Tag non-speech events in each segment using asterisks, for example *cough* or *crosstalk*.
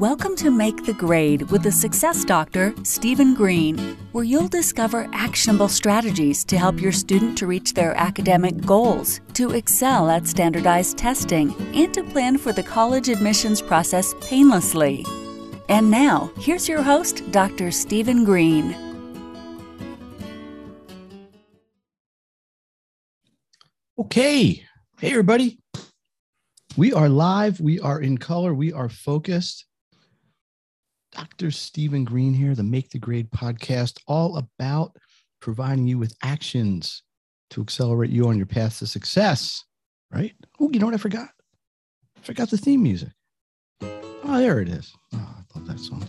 Welcome to Make the Grade with the success doctor, Stephen Green, where you'll discover actionable strategies to help your student to reach their academic goals, to excel at standardized testing, and to plan for the college admissions process painlessly. And now, here's your host, Dr. Stephen Green. Okay. Hey, everybody. We are live. We are in color. We are focused. Dr. Stephen Green here, the Make the Grade podcast, all about providing you with actions to accelerate you on your path to success. Right? Oh, you know what I forgot? I forgot the theme music. Oh, there it is. Oh, I love that song.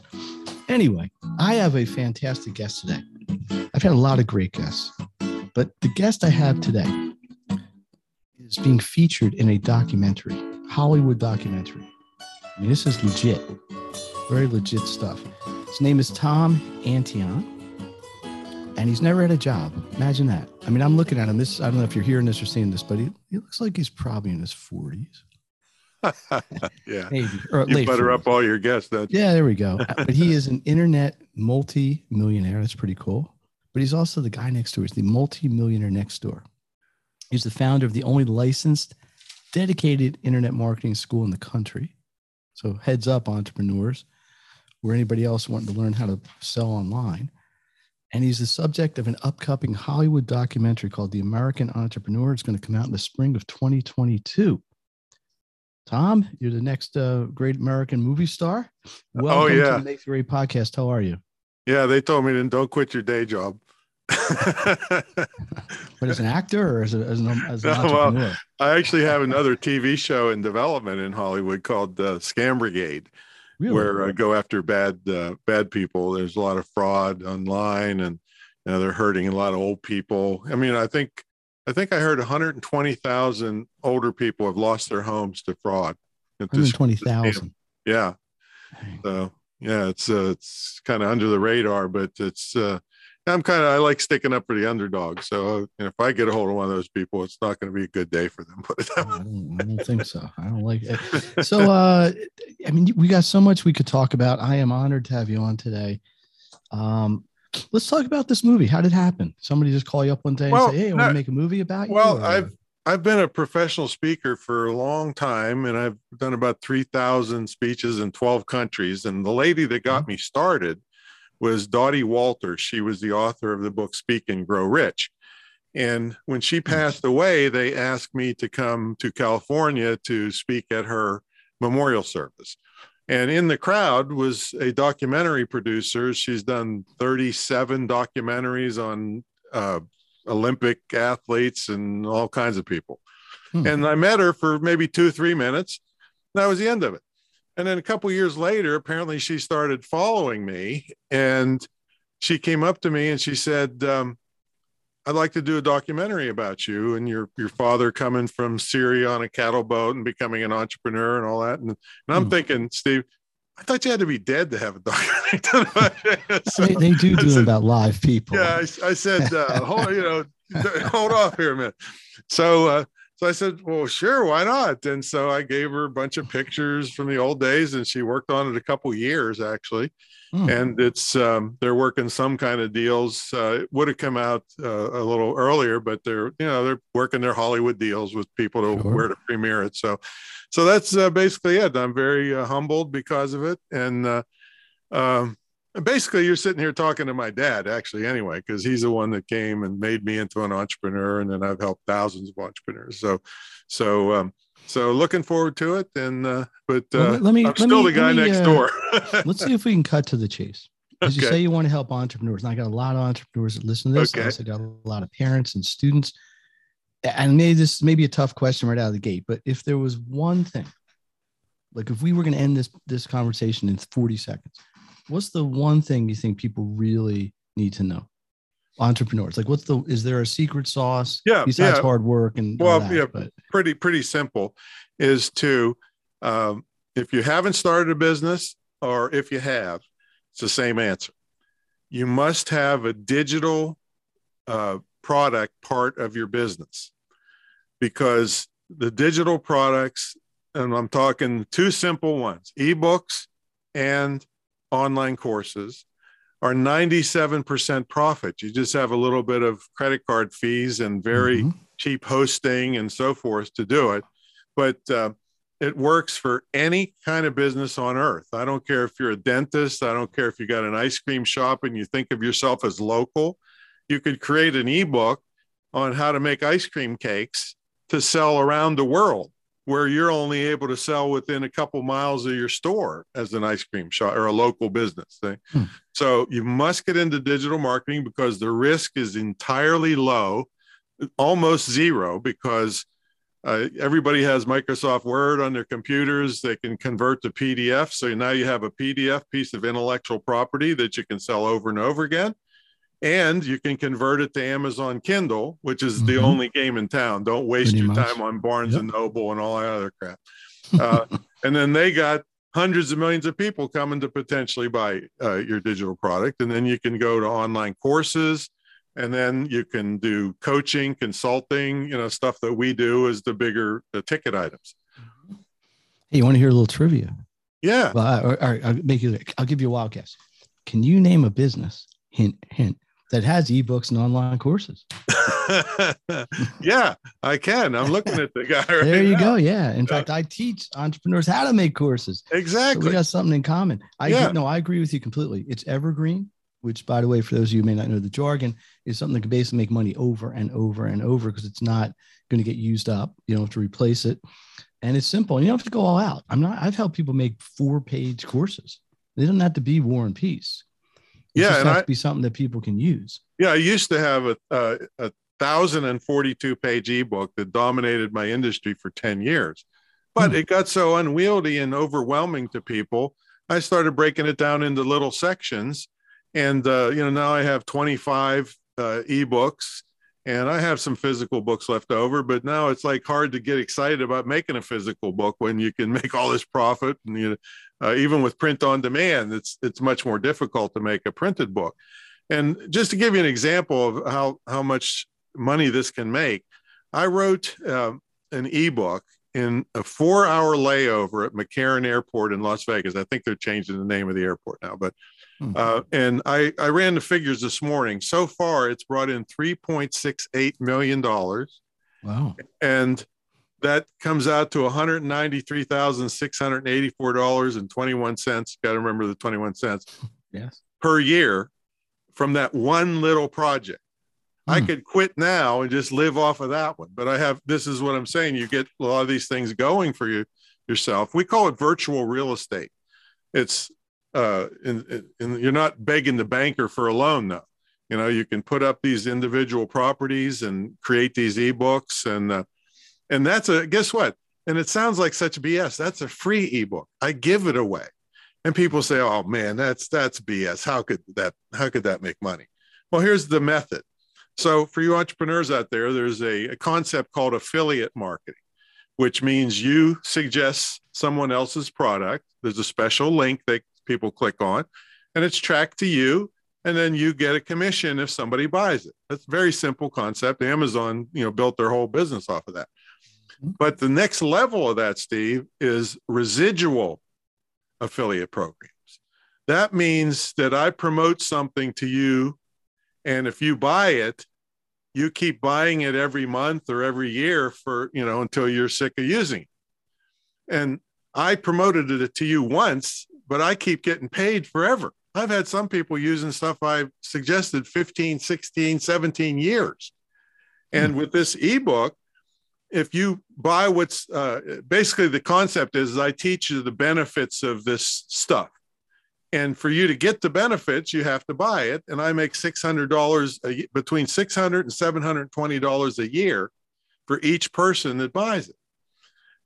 Anyway, I have a fantastic guest today. I've had a lot of great guests, but the guest I have today is being featured in a documentary, Hollywood documentary. I mean, this is legit. Very legit stuff. His name is Tom Antion, and he's never had a job. Imagine that. I mean, I'm looking at him. This I don't know if you're hearing this or seeing this, but he, he looks like he's probably in his 40s. *laughs* yeah. Maybe. Or You butter 40s. up all your guests. That Yeah, there we go. but he is an internet multi-millionaire. That's pretty cool. But he's also the guy next door. He's the multi-millionaire next door. He's the founder of the only licensed, dedicated internet marketing school in the country. So heads up, entrepreneurs, or anybody else wanting to learn how to sell online. And he's the subject of an upcoming Hollywood documentary called The American Entrepreneur. It's going to come out in the spring of 2022. Tom, you're the next uh, great American movie star. Welcome to yeah. the Make Great podcast. How are you? yeah, they told me then don't quit your day job. *laughs* But as an actor or as, a, as an, as an No, *laughs* well. I actually have another TV show in development in Hollywood called uh, Scam Brigade, really? where I go after bad uh, bad people. There's a lot of fraud online, and you know, they're hurting a lot of old people. I mean, I think I think I heard 120,000 older people have lost their homes to fraud. It 120,000. Yeah. So yeah, it's uh, it's kind of under the radar, but it's uh, I'm kind of I like sticking up for the underdog. So uh, if I get a hold of one of those people, it's not going to be a good day for them. *laughs* It that I don't, I don't think so. I don't like it. *laughs* So, uh, I mean, we got so much we could talk about. I am honored to have you on today. Um, let's talk about this movie. How did it happen? Somebody just call you up one day Well, and say, "Hey, I want to make a movie about you." Well, or- I've I've been a professional speaker for a long time, and I've done about three thousand speeches in twelve countries. And the lady that got me started was Dottie Walters. She was the author of the book Speak and Grow Rich. And when she passed away, they asked me to come to California to speak at her memorial service. And in the crowd was a documentary producer. She's done 37 documentaries on uh, Olympic athletes and all kinds of people. Hmm. And I met her for maybe two, three minutes. That was the end of it. And then a couple years later, apparently she started following me and she came up to me and she said, um, I'd like to do a documentary about you and your your father coming from Syria on a cattle boat and becoming an entrepreneur and all that. And, and I'm Hmm. thinking, Steve, I thought you had to be dead to have a *laughs* documentary. So- they, they do do about live people. yeah, I, I said, uh, hold, you know, *laughs* hold off here a minute. So, uh, so I said, well, sure, why not? And so I gave her a bunch of pictures from the old days, and she worked on it a couple years actually. Hmm. And it's um, they're working some kind of deals. Uh, it would have come out uh, a little earlier, but they're you know they're working their Hollywood deals with people to Sure. where to premiere it. So, so that's uh, basically it. I'm very uh, humbled because of it, and uh, um, basically you're sitting here talking to my dad actually anyway because he's the one that came and made me into an entrepreneur and then i've helped thousands of entrepreneurs so so um so looking forward to it and uh but uh Well, let- me- i'm let still me, the guy me, next uh, door. *laughs* let's see if we can cut to the chase. As you say, you want to help entrepreneurs. And I got a lot of entrepreneurs that listen to this. I Okay. also got a lot of parents and students. And maybe this may be a tough question right out of the gate, but if there was one thing, like if we were going to end this this conversation in 40 seconds, what's the one thing you think people really need to know? Entrepreneurs, like what's the is there a secret sauce? Yeah, besides yeah. hard work and Well, that, yeah. but pretty pretty simple is to um, if you haven't started a business or if you have it's the same answer you must have a digital uh, product part of your business because the digital products and i'm talking two simple ones ebooks and online courses are 97% profit. You just have a little bit of credit card fees and very mm-hmm. cheap hosting and so forth to do it. But uh, it works for any kind of business on earth. I don't care if you're a dentist, I don't care if you got an ice cream shop and you think of yourself as local. You could create an ebook on how to make ice cream cakes to sell around the world where you're only able to sell within a couple miles of your store as an ice cream shop or a local business thing. Hmm. So you must get into digital marketing because the risk is entirely low, almost zero, because uh, everybody has Microsoft Word on their computers. They can convert to PDF. So now you have a PDF piece of intellectual property that you can sell over and over again and you can convert it to Amazon Kindle, which is mm-hmm. the only game in town. Don't waste Pretty your much. time on Barnes yep. and Noble and all that other crap. Uh, *laughs* and then they got hundreds of millions of people coming to potentially buy uh, your digital product, and then you can go to online courses, and then you can do coaching, consulting, you know, stuff that we do is the bigger the ticket items. Hey, you want to hear a little trivia? Yeah. Well, all right, I'll make you. I'll give you a wild guess. Can you name a business? Hint, hint that has ebooks and online courses. *laughs* yeah, I can. I'm looking at the guy *laughs* right There you now. go. Yeah. In fact, I teach entrepreneurs how to make courses. Exactly. So we got something in common. I yeah. no, I agree with you completely. It's evergreen, which by the way, for those of you who may not know the jargon, is something that can basically make money over and over and over because it's not going to get used up. You don't have to replace it. And it's simple. You don't have to go all out. I'm not, I've helped people make four page courses. They don't have to be war and peace. It yeah, and has I, to be something that people can use. Yeah, I used to have a, a, a thousand and forty-two page ebook that dominated my industry for ten years, but hmm. it got so unwieldy and overwhelming to people. I started breaking it down into little sections, and uh, you know now I have twenty-five uh, ebooks, and I have some physical books left over. But now it's like hard to get excited about making a physical book when you can make all this profit, and you know, uh, even with print on demand, it's it's much more difficult to make a printed book. And just to give you an example of how how much money this can make, I wrote uh, an ebook in a four-hour layover at McCarran Airport in Las Vegas. I think they're changing the name of the airport now, but hmm. uh, and I I ran the figures this morning. So far, it's brought in three point six eight million dollars. Wow! And that comes out to $193,684.21. Got to remember the 21 cents. Yes. Per year from that one little project. Hmm. I could quit now and just live off of that one, but I have this is what I'm saying. You get a lot of these things going for you yourself. We call it virtual real estate. It's uh, and, and you're not begging the banker for a loan though. You know, you can put up these individual properties and create these ebooks and uh, and that's a guess what? And it sounds like such BS. That's a free ebook. I give it away. And people say, "Oh man, that's that's BS. How could that how could that make money?" Well, here's the method. So for you entrepreneurs out there, there's a, a concept called affiliate marketing, which means you suggest someone else's product. There's a special link that people click on, and it's tracked to you and then you get a commission if somebody buys it. That's a very simple concept. Amazon, you know, built their whole business off of that. But the next level of that, Steve, is residual affiliate programs. That means that I promote something to you, and if you buy it, you keep buying it every month or every year for, you know, until you're sick of using it. And I promoted it to you once, but I keep getting paid forever. I've had some people using stuff I've suggested 15, 16, 17 years. And mm. with this ebook, if you buy what's uh, basically the concept is, is I teach you the benefits of this stuff. And for you to get the benefits, you have to buy it. And I make $600 between $600 and $720 a year for each person that buys it.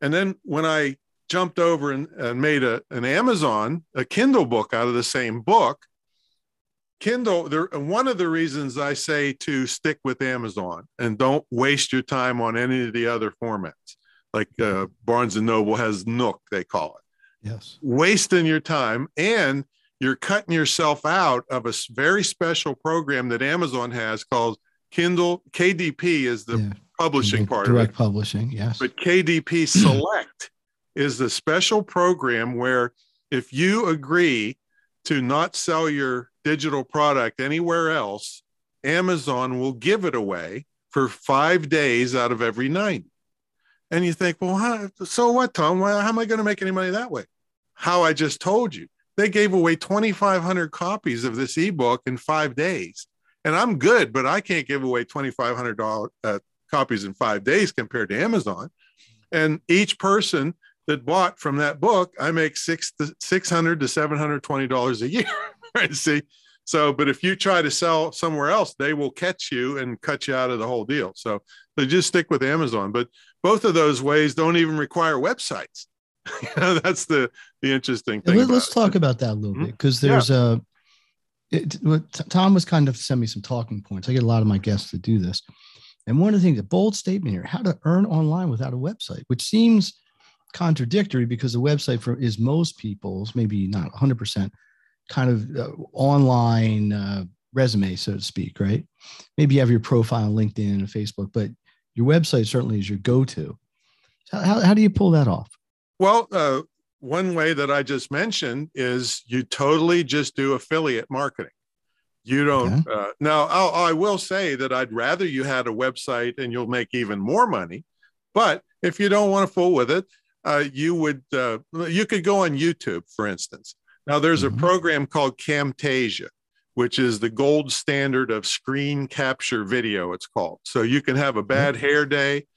And then when I jumped over and, and made a, an Amazon, a Kindle book out of the same book, Kindle, there, one of the reasons I say to stick with Amazon and don't waste your time on any of the other formats, like uh, Barnes and Noble has Nook, they call it. Yes. Wasting your time and you're cutting yourself out of a very special program that Amazon has called Kindle. KDP is the yeah. publishing part direct of it. publishing, yes. But KDP *clears throat* Select is the special program where if you agree to not sell your digital product anywhere else, Amazon will give it away for five days out of every 90. And you think, well, how, so what, Tom? Well, how am I going to make any money that way? How I just told you. They gave away 2,500 copies of this ebook in five days. And I'm good, but I can't give away 2,500 uh, copies in five days compared to Amazon. And each person that bought from that book, I make six to 600 to 720 dollars a year. *laughs* *laughs* right? See, so but if you try to sell somewhere else, they will catch you and cut you out of the whole deal. So they just stick with Amazon. But both of those ways don't even require websites. *laughs* you know, that's the the interesting thing. Let, us talk about that a little mm-hmm. bit because there's yeah. a. It, Tom was kind of send me some talking points. I get a lot of my guests to do this, and one of the things, a bold statement here: how to earn online without a website, which seems contradictory because the website for is most people's maybe not 100 percent kind of uh, online uh, resume, so to speak, right? Maybe you have your profile on LinkedIn and Facebook, but your website certainly is your go-to. How, how do you pull that off? Well, uh, one way that I just mentioned is you totally just do affiliate marketing. You don't. Okay. Uh, now, I'll, I will say that I'd rather you had a website and you'll make even more money. But if you don't want to fool with it, uh, you would uh, you could go on YouTube, for instance. Now, there's mm-hmm. a program called Camtasia, which is the gold standard of screen capture video. It's called. So you can have a bad hair day,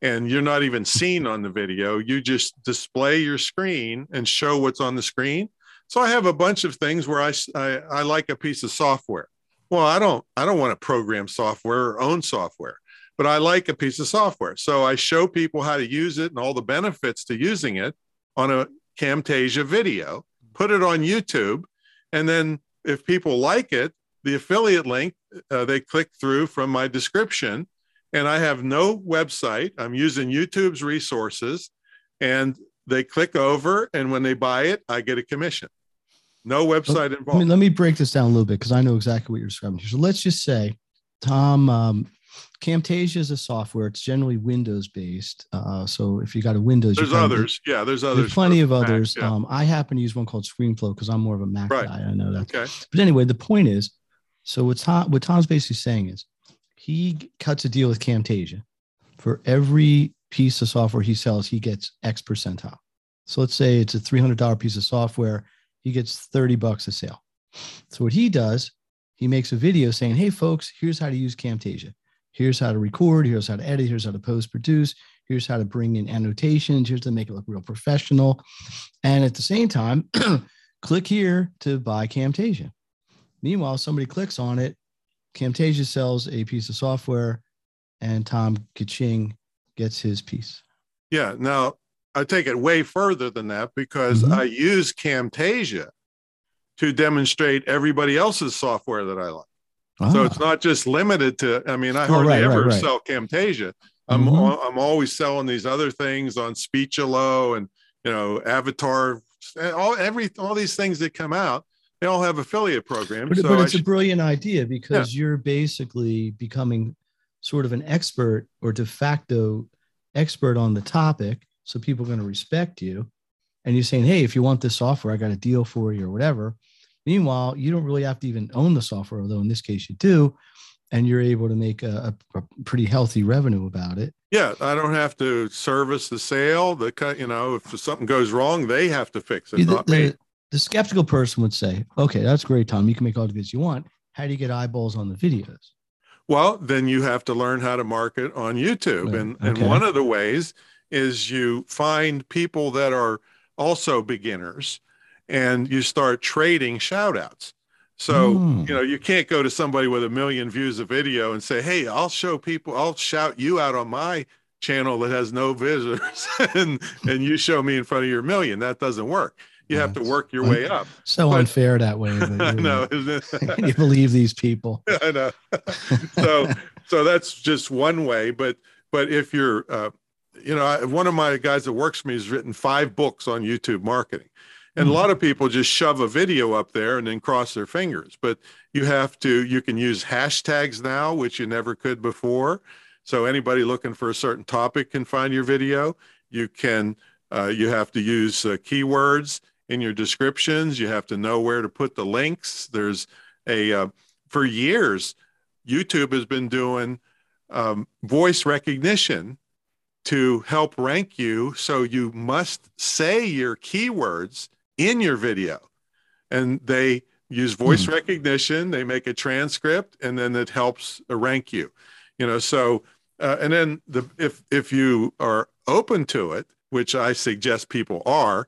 and you're not even seen on the video. You just display your screen and show what's on the screen. So I have a bunch of things where I, I, I like a piece of software. Well, I don't I don't want to program software or own software but I like a piece of software. So I show people how to use it and all the benefits to using it on a Camtasia video, put it on YouTube. And then if people like it, the affiliate link, uh, they click through from my description. And I have no website. I'm using YouTube's resources and they click over. And when they buy it, I get a commission. No website involved. Let me, let me break this down a little bit because I know exactly what you're describing here. So let's just say Tom um, Camtasia is a software. It's generally Windows based. Uh, so if you got a Windows, there's others. yeah, there's others. There's plenty of Mac, others. Yeah. Um, I happen to use one called ScreenFlow because I'm more of a Mac right. guy. I know that. Okay. But anyway, the point is, so what Tom, what Tom's basically saying is, he cuts a deal with Camtasia. For every piece of software he sells, he gets X percentile. So let's say it's a $300 piece of software. He gets 30 bucks a sale. So what he does, he makes a video saying, "Hey folks, here's how to use Camtasia." Here's how to record. Here's how to edit. Here's how to post produce. Here's how to bring in annotations. Here's to make it look real professional. And at the same time, *clears throat* click here to buy Camtasia. Meanwhile, somebody clicks on it. Camtasia sells a piece of software, and Tom Kaching gets his piece. Yeah. Now, I take it way further than that because mm-hmm. I use Camtasia to demonstrate everybody else's software that I like. So it's ah. not just limited to. I mean, I hardly right, ever right, right. sell Camtasia. I'm mm-hmm. I'm always selling these other things on Speechelo and you know Avatar, all every all these things that come out. They all have affiliate programs. But, so but it's a brilliant idea because yeah. you're basically becoming sort of an expert or de facto expert on the topic. So people are going to respect you. And you're saying, hey, if you want this software, I got a deal for you or whatever. Meanwhile, you don't really have to even own the software, although in this case you do, and you're able to make a, a pretty healthy revenue about it. Yeah, I don't have to service the sale. The cut, you know, if something goes wrong, they have to fix it, the, not the, me. The skeptical person would say, "Okay, that's great, Tom. You can make all the videos you want. How do you get eyeballs on the videos?" Well, then you have to learn how to market on YouTube, and okay. and one of the ways is you find people that are also beginners and you start trading shout outs. So, mm. you know, you can't go to somebody with a million views of video and say, Hey, I'll show people, I'll shout you out on my channel that has no visitors *laughs* and, and you show me in front of your million. That doesn't work. You have to work your way up. So but, unfair that way. I know. Can you believe these people? *laughs* I know. so, so that's just one way. But, but if you're, uh, you know, I, one of my guys that works for me has written five books on YouTube marketing. And a hmm. lot of people just shove a video up there and then cross their fingers. But you have to, you can use hashtags now, which you never could before. So anybody looking for a certain topic can find your video. You can, uh, you have to use uh, keywords in your descriptions. You have to know where to put the links. There's a, uh, for years, YouTube has been doing um, voice recognition to help rank you. So you must say your keywords in your video. And they use voice hmm. recognition, they make a transcript, and then it helps rank you. You know, so uh, and then the if if you are open to it, which I suggest people are,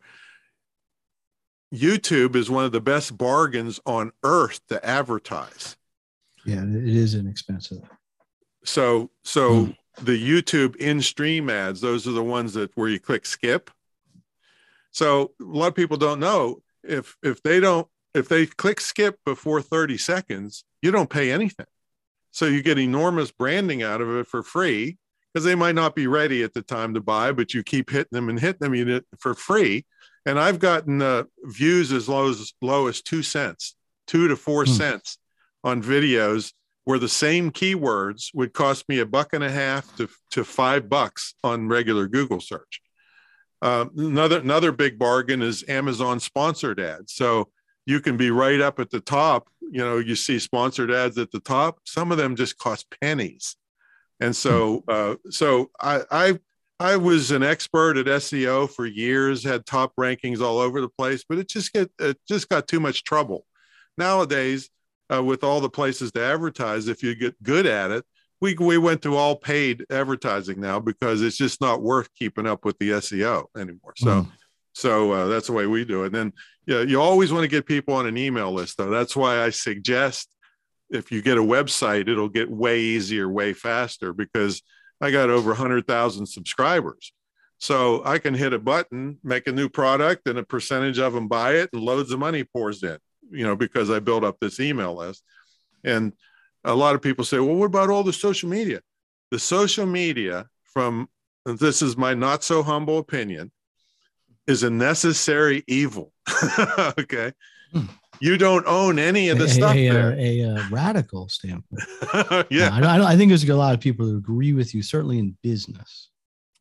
YouTube is one of the best bargains on earth to advertise. Yeah, it is inexpensive. So so hmm. the YouTube in-stream ads, those are the ones that where you click skip. So a lot of people don't know if if they don't if they click skip before 30 seconds, you don't pay anything. So you get enormous branding out of it for free because they might not be ready at the time to buy, but you keep hitting them and hitting them for free. And I've gotten uh, views as low as low as two cents, two to four hmm. cents on videos where the same keywords would cost me a buck and a half to, to five bucks on regular Google search. Uh, another another big bargain is Amazon sponsored ads. So you can be right up at the top. You know, you see sponsored ads at the top. Some of them just cost pennies, and so hmm. uh, so I, I I was an expert at SEO for years, had top rankings all over the place, but it just get it just got too much trouble. Nowadays, uh, with all the places to advertise, if you get good at it, we we went to all paid advertising now because it's just not worth keeping up with the SEO anymore. So. Mm. So uh, that's the way we do it. And then yeah, you always want to get people on an email list, though. That's why I suggest if you get a website, it'll get way easier, way faster because I got over 100,000 subscribers. So I can hit a button, make a new product, and a percentage of them buy it, and loads of money pours in, you know, because I built up this email list. And a lot of people say, well, what about all the social media? The social media, from this is my not so humble opinion, is a necessary evil. *laughs* okay. Hmm. You don't own any of the a, stuff a, there. A, a, a radical standpoint. *laughs* yeah. No, I, I, think there's a lot of people that agree with you, certainly in business.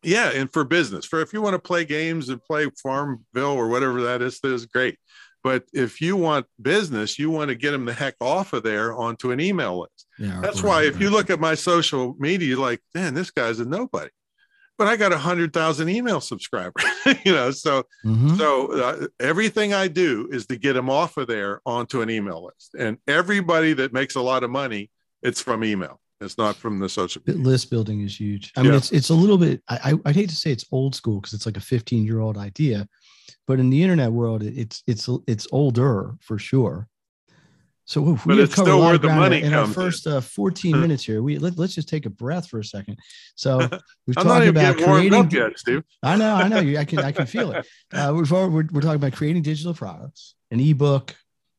Yeah. And for business, for if you want to play games and play Farmville or whatever that is, that is great. But if you want business, you want to get them the heck off of there onto an email list. Yeah, That's right, why if you look at my social media, you're like, man, this guy's a nobody but I got a hundred thousand email subscribers, *laughs* you know, so, mm-hmm. so uh, everything I do is to get them off of there onto an email list and everybody that makes a lot of money, it's from email. It's not from the social media. list building is huge. I mean, it's, it's a little bit, I, I, would hate to say it's old school cause it's like a 15 year old idea, but in the internet world, it's, it's, it's older for sure. So we but it's still where the money in, our first uh, 14 *laughs* minutes here. We let, us just take a breath for a second. So *laughs* we've talked about creating. Yet. I know, I know. I can, I can feel it. *laughs* Uh, we're, we're, we're talking about creating digital products, an ebook,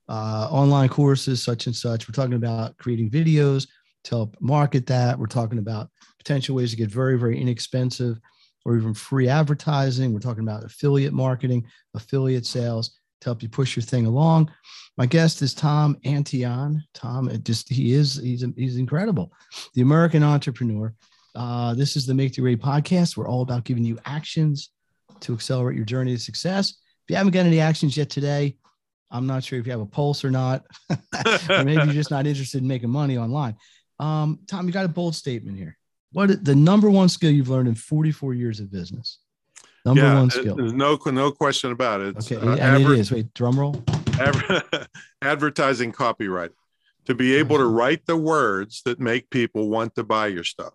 uh, online courses, such and such. We're talking about creating videos to help market that. We're talking about potential ways to get very, very inexpensive or even free advertising. We're talking about affiliate marketing, affiliate sales to help you push your thing along. My guest is Tom Antion. Tom, just he is he's he's incredible, the American entrepreneur. Uh, this is the Make the Grade podcast. We're all about giving you actions to accelerate your journey to success. If you haven't got any actions yet today, I'm not sure if you have a pulse or not, *laughs* or maybe you're just not interested in making money online. Um, Tom, you got a bold statement here. What the number one skill you've learned in 44 years of business? Number yeah, one skill. There's no no question about it. It's, okay, uh, and adver- it is. Wait, drum roll. *laughs* advertising copyright to be able to write the words that make people want to buy your stuff.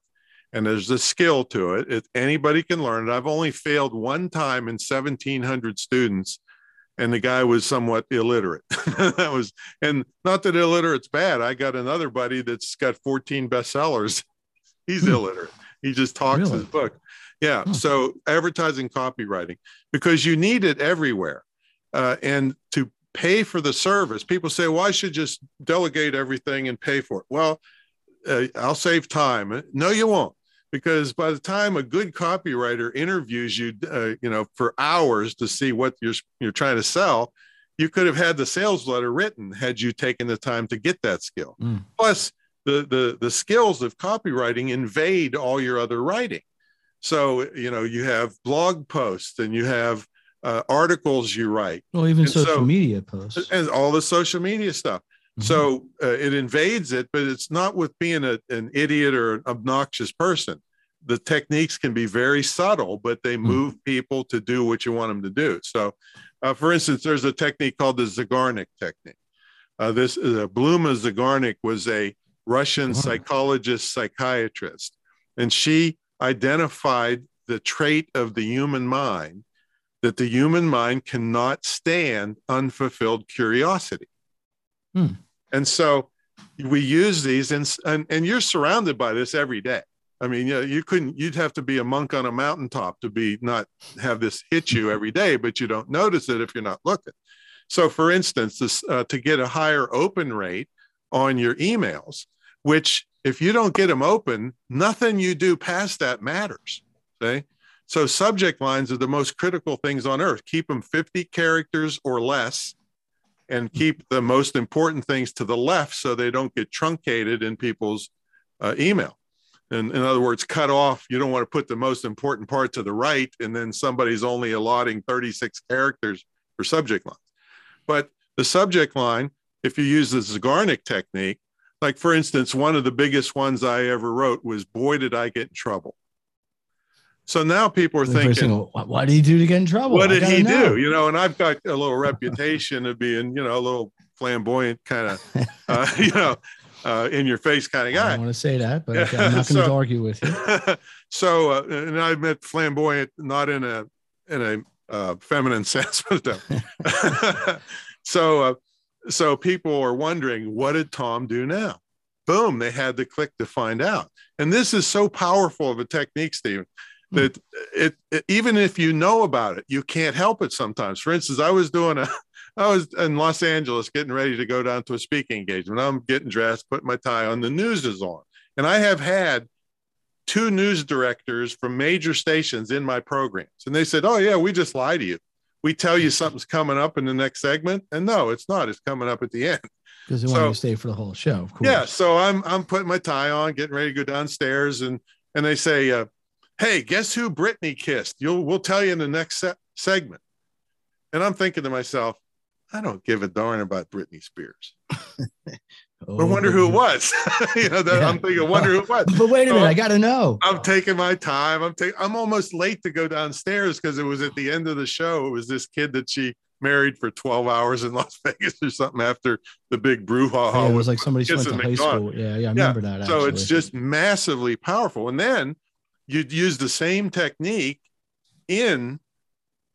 And there's a skill to it. If anybody can learn it. I've only failed one time in 1,700 students, and the guy was somewhat illiterate. *laughs* that was, and not that illiterate's bad. I got another buddy that's got 14 bestsellers. He's hmm. illiterate. He just talks really? his book. Yeah. Hmm. So advertising copywriting, because you need it everywhere. Uh, and to pay for the service, people say, well, I should just delegate everything and pay for it. Well, uh, I'll save time. No, you won't. Because by the time a good copywriter interviews you, uh, you know, for hours to see what you're you're trying to sell, you could have had the sales letter written had you taken the time to get that skill. Mm. Plus, the the the skills of copywriting invade all your other writing. So, you know, you have blog posts and you have uh, articles you write, Well, even And social so- media posts. and all the social media stuff. Mhm. So uh, it invades it, but it's not with being a, an idiot or an obnoxious person. The techniques can be very subtle, but they Hmm. move people to do what you want them to do. So, uh, for instance, there's a technique called the Zeigarnik technique. Uh, this uh, Bluma Zeigarnik was a Russian Wow. psychologist, psychiatrist, and she identified the trait of the human mind that the human mind cannot stand unfulfilled curiosity. Hmm. And so we use these, and, and and you're surrounded by this every day. I mean, you know, you couldn't. You'd have to be a monk on a mountaintop to be not have this hit you every day, but you don't notice it if you're not looking. So, for instance, this uh, to get a higher open rate on your emails, which if you don't get them open, nothing you do past that matters. Okay. So subject lines are the most critical things on earth. Keep them 50 characters or less and keep the most important things to the left so they don't get truncated in people's uh, email. And in other words, cut off. You don't want to put the most important part to the right, and then somebody's only allotting 36 characters for subject lines. But the subject line, if you use the Zeigarnik technique, like for instance, one of the biggest ones I ever wrote was, Boy, did I get in trouble. So now people are The thinking, thing, what, what did he do to get in trouble? what did he know. do? You know, and I've got a little reputation of being, you know, a little flamboyant kind of, *laughs* uh, you know, uh, in your face kind of guy. I don't want to say that, but okay, *laughs* I'm not going to so- argue with you. *laughs* so, uh, and I meant flamboyant, not in a in a uh, feminine sense, but uh, so uh, so people are wondering, what did Tom do now? Boom! They had to click to find out, and this is so powerful of a technique, Stephen. Hmm. That it, it even if you know about it, you can't help it sometimes. For instance, I was doing a *laughs* I was in Los Angeles getting ready to go down to a speaking engagement. I'm getting dressed, putting my tie on. The news is on. And I have had two news directors from major stations in my programs. And they said, Oh, yeah, we just lie to you. We tell you something's coming up in the next segment. And no, it's not. It's coming up at the end. Because they want you to stay for the whole show, of course. Yeah. So I'm I'm putting my tie on, getting ready to go downstairs, and and they say, uh, "Hey, guess who Britney kissed? You'll we'll tell you in the next se- segment." And I'm thinking to myself, I don't give a darn about Britney Spears. *laughs* Oh, I wonder who it was. *laughs* you know, Yeah. I'm thinking, wonder who it was. *laughs* But wait a minute, So- I got to know. I'm taking my time. I'm taking. I'm almost late to go downstairs because it was at the end of the show. It was this kid that she married for 12 hours in *laughs* Las Vegas or something after the big brouhaha. Yeah, it was like somebody went to high school. Yeah, yeah, I remember that. so it's just massively powerful. And then you'd use the same technique in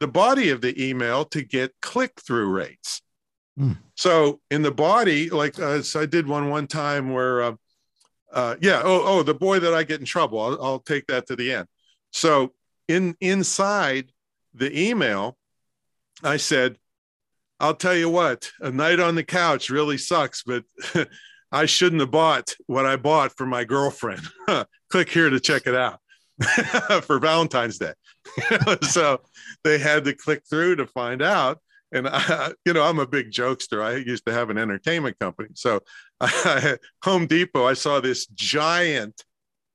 the body of the email to get click through rates. Hmm. So in the body, like uh, so I did one one time where, uh, uh, yeah, oh, oh, the boy that I get in trouble. I'll, I'll take that to the end. So in inside the email, I said, I'll tell you what, a night on the couch really sucks, but *laughs* I shouldn't have bought what I bought for my girlfriend. *laughs* Click here to check it out *laughs* for Valentine's Day. so they had to click through to find out. And I, you know, I'm a big jokester. I used to have an entertainment company. So *laughs* I, Home Depot, I saw this giant,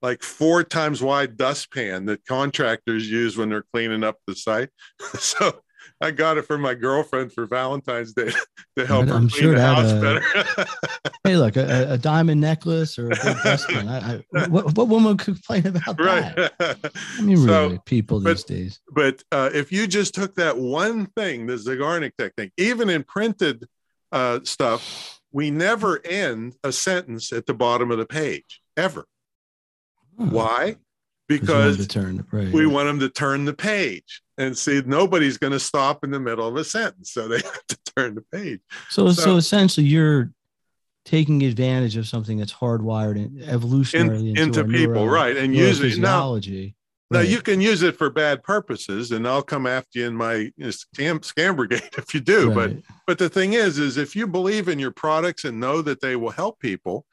like four times wide dustpan that contractors use when they're cleaning up the site. *laughs* so *laughs* I got it for my girlfriend for Valentine's Day *laughs* to help her I'm clean sure the house uh, better. *laughs* hey, look, a, a diamond necklace or a big dustpan. I, I, what, what woman could complain about that? I mean, So, really, people but- these days. but uh, if you just took that one thing, the Zeigarnik technique, even in printed uh, stuff, we never end a sentence at the bottom of the page ever. Hmm. Why? 'Cause you wanted Because to turn right. we want them to turn the page and see nobody's going to stop in the middle of a sentence, so they *laughs* have to turn the page. so, so so- essentially, you're taking advantage of something that's hardwired in, evolutionarily In- into, into people, neuro- right? And use it now. neurophysiology. Now you can use it for bad purposes, and I'll come after you in my you know, scam scam brigade *laughs* if you do. But But the thing is, is if you believe in your products and know that they will help people,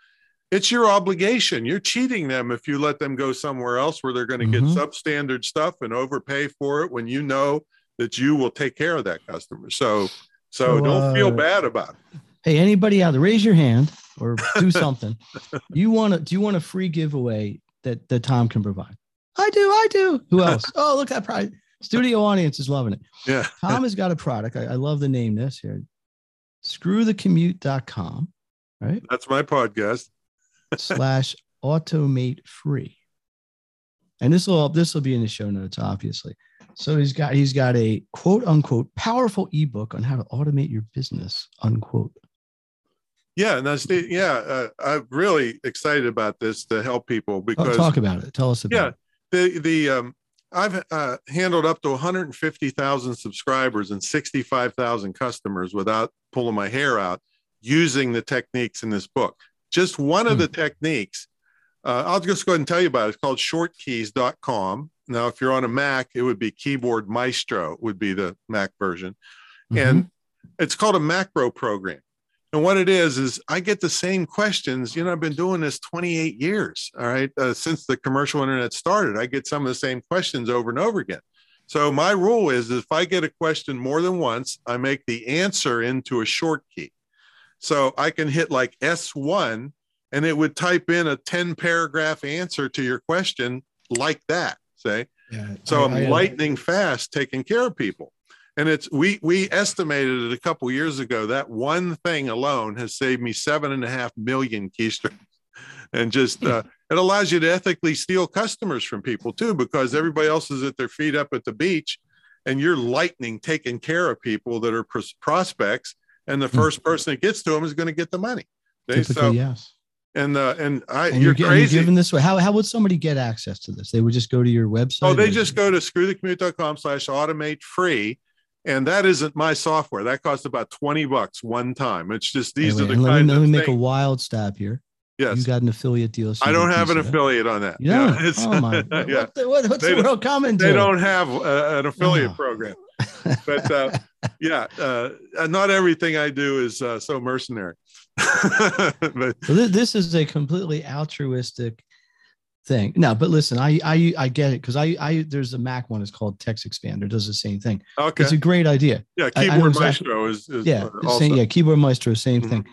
it's your obligation. You're cheating them if you let them go somewhere else where they're going to Mhm. get substandard stuff and overpay for it when you know that you will take care of that customer. So, so, So, don't feel uh, bad about it. Hey, anybody out there, raise your hand or do something. *laughs* you want to? Do you want a free giveaway that that Tom can provide? I do. I do. Who *laughs* else? oh, look, at that probably Studio audience is loving it. Yeah. Tom has got a product. I, I love the name this here. Screwthecommute.com, right? That's my podcast. Slash automate free. And this will this will be in the show notes, obviously. So he's got he's got a quote unquote powerful ebook on how to automate your business, unquote. Yeah, now Steve, yeah, uh, I'm really excited about this to help people Oh, because talk about it. Tell us about yeah, it. the the um, I've uh, handled up to 150,000 subscribers and 65,000 customers without pulling my hair out using the techniques in this book. Just one of Hmm. the techniques. Uh, I'll just go ahead and tell you about it. It's called shortkeys.com. Now, if you're on a Mac, it would be Keyboard Maestro would be the Mac version Mhm. and it's called a macro program. And what it is is I get the same questions. You know, I've been doing this 28 years. All right, uh, since the commercial internet started, I get some of the same questions over and over again. So my rule is if I get a question more than once, I make the answer into a short key. So I can hit like S1 and it would type in a 10 paragraph answer to your question like that. Say, yeah, so I- I'm I, uh, lightning fast taking care of people. And it's we we estimated it a couple years ago that one thing alone has saved me seven and a half million keystrokes. And just uh, *laughs* it allows you to ethically steal customers from people too, because everybody else is at their feet up at the beach, and you're lightning taking care of people that are pros- prospects, and the Hmm. first person that gets to them is going to get the money. Okay, Typically, so yes. and uh, and I And you're, and crazy. giving this way. How, how would somebody get access to this? They would just go to your website. Oh, they just go to screwthecommute.com slash automate free. And that isn't my software. That costs about 20 bucks one time. It's just these Wait, are the let kinds me, let me make a wild stab here. Yes. You got an affiliate deal. so I don't have an piece of that? affiliate on that. Yeah. *laughs* it's- oh my! *laughs* Yeah. the, what, what's They the don't- world coming to? They don't have uh, an affiliate Oh. program. But uh, yeah, uh, not everything I do is uh, so mercenary. *laughs* but this is a completely altruistic thing. No, but listen, I I I get it because I I there's a Mac one. It's called Text Expander. Does the same thing. okay. It's a great idea. Yeah, I- I Keyboard exactly- Maestro is, is Yeah, same, yeah. Keyboard Maestro, same Mhm. thing.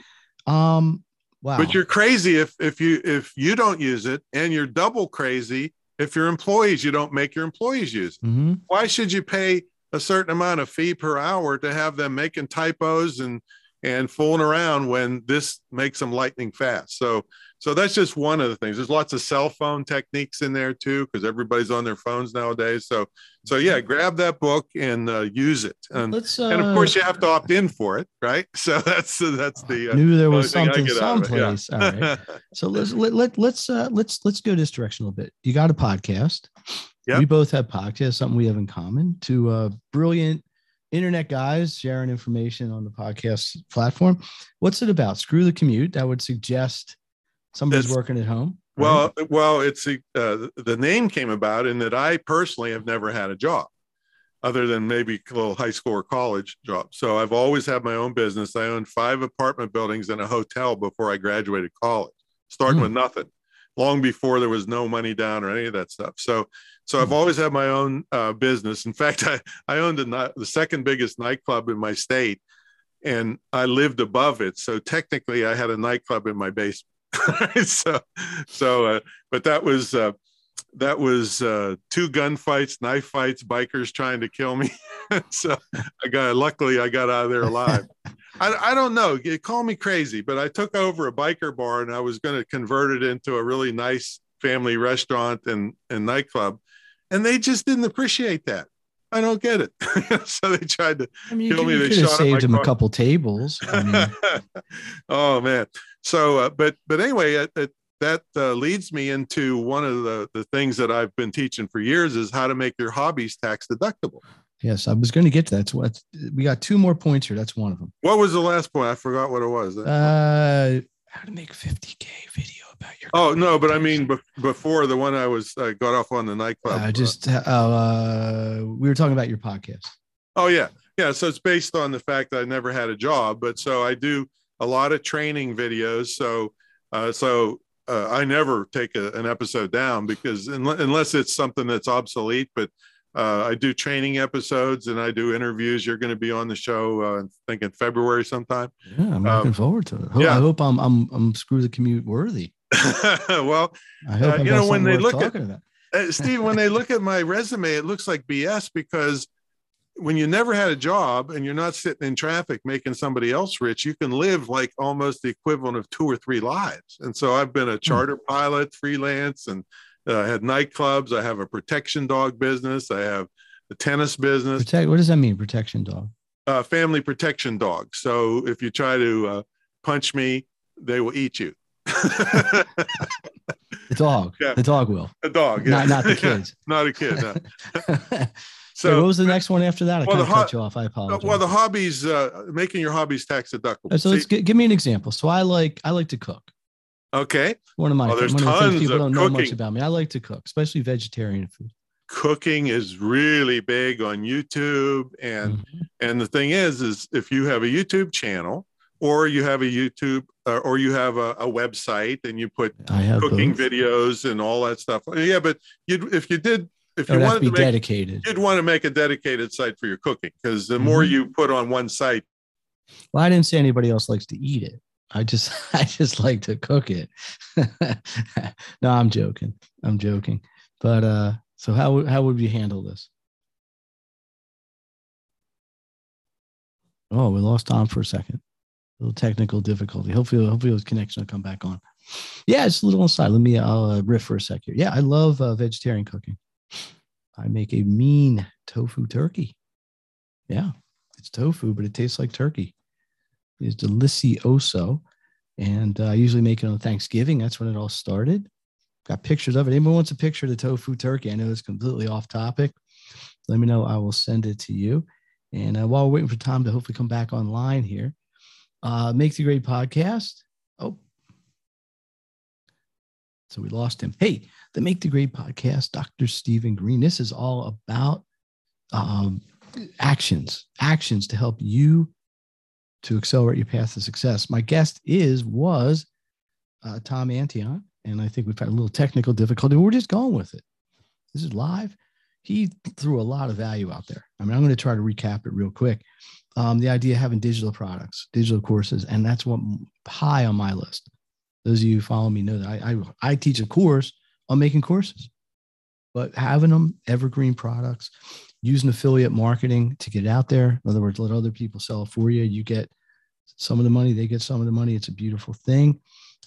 Um, wow. But you're crazy if if you if you don't use it, and you're double crazy if your employees you don't make your employees use it. Mhm. why should you pay a certain amount of fee per hour to have them making typos and and fooling around when this makes them lightning fast so so that's just one of the things there's lots of cell phone techniques in there too because everybody's on their phones nowadays so so yeah grab that book and uh, use it and, Let's. Uh, and of course you have to opt in for it right *laughs* so that's that's the uh, knew there was only thing I something get out of it, yeah. someplace. All right. *laughs* So let's let, let let's uh let's let's go this direction a little bit. You got a podcast. Yep. We both have podcasts, something we have in common. Two uh brilliant internet guys sharing information on the podcast platform. What's it about? Screw the commute. That would suggest somebody's It's- working at home. right? Well, well, it's the uh, the name came about in that I personally have never had a job, other than maybe a little high school or college job. So I've always had my own business. I owned five apartment buildings and a hotel before I graduated college, starting Hmm. with nothing, long before there was no money down or any of that stuff. So, so I've Hmm. always had my own uh, business. In *laughs* fact, I I owned a, the second biggest nightclub in my state, and I lived above it. So technically, I had a nightclub in my basement. *laughs* so, so, uh, but that was uh, that was uh, two gunfights, knife fights, bikers trying to kill me. *laughs* so I got luckily I got out of there alive. I, I don't know. You call me crazy, but I took over a biker bar and I was going to convert it into a really nice family restaurant and, and nightclub. And they just didn't appreciate that. I don't get it. *laughs* so they tried to I mean, you kill could, me, you they could have shot at saved him a couple tables. I mean, *laughs* oh man so uh, but but anyway it, it, that uh, leads me into one of the the things that i've been teaching for years is how to make your hobbies tax deductible yes, I was going to get to that. So we got two more points here. That's one of them. what was the last point i forgot what it was Uh, how to make 50k video about your oh no but i mean be- before the one i was uh, got off on the nightclub uh, just uh, uh, we were talking about your podcast. Oh yeah, yeah. So it's based on the fact that I never had a job, but so I do a lot of training videos. So, uh, so uh, I never take a, an episode down because unle- unless it's something that's obsolete. But uh, I do training episodes and I do interviews. You're going to be on the show, uh, I think in February sometime. Yeah, I'm Um, looking forward to it. Yeah. I hope I'm I'm I'm screw the commute worthy. *laughs* well, I hope Uh, you know, when they look at- talking uh, Steve, when they look at my resume, it looks like BS because when you never had a job and you're not sitting in traffic making somebody else rich, you can live like almost the equivalent of two or three lives. And so I've been a charter pilot, freelance, and uh, had nightclubs. I have a protection dog business. I have a tennis business. Protect. What does that mean? Protection dog. Uh, family protection dog. So if you try to uh, punch me, they will eat you. *laughs* The dog. Yeah. The dog will. a dog, Not- not the *laughs* kids. not a kid. No. *laughs* so what was the next one after that? I well, kind of ho- cut you off. I apologize. well, the hobbies, uh, making your hobbies tax deductible. Uh, so let's gi- give me an example. So I like I like to cook. okay, One of my Oh, there's one of the tons people of don't know much about me. I like to cook, especially vegetarian food. cooking is really big on YouTube, and Mhm. and the thing is, is if you have a YouTube channel or you have a YouTube uh, or you have a, a website and you put I have cooking both. videos and all that stuff. Yeah, but you if you did if you would have wanted to be make dedicated. you'd want to make a dedicated site for your cooking because the more Mhm. you put on one site, Well, I didn't say anybody else likes to eat it. I just *laughs* I just like to cook it. *laughs* no, I'm joking. I'm joking. But uh so how would how would we handle this? Oh, we lost Tom for a second. A little technical difficulty. Hopefully, hopefully his connection will come back on. Yeah, it's a little on side. Let me I'll uh, riff for a sec here. Yeah, I love uh, vegetarian cooking. I make a mean tofu turkey. Yeah, it's tofu, but it tastes like turkey. It's delicioso. And uh, I usually make it on Thanksgiving. That's when it all started. Got pictures of it. Anyone wants a picture of the tofu turkey? I know it's completely off topic. Let me know. I will send it to you. And uh, while we're waiting for Tom to hopefully come back online here, uh, Make the Grade podcast. Oh, so we lost him. Hey, the Make the Grade podcast, Dr. Stephen Green. This is all about um, actions, actions to help you to accelerate your path to success. My guest is, was uh, Tom Antion. And I think we've had a little technical difficulty. We're just going with it. This is live. He threw a lot of value out there. I mean, I'm going to try to recap it real quick. Um, the idea of having digital products, digital courses, and that's what high on my list. Those of you who follow me know that I, I, I teach a course on making courses, but having them evergreen products, using affiliate marketing to get out there. In other words, let other people sell for you. You get some of the money, they get some of the money. It's a beautiful thing.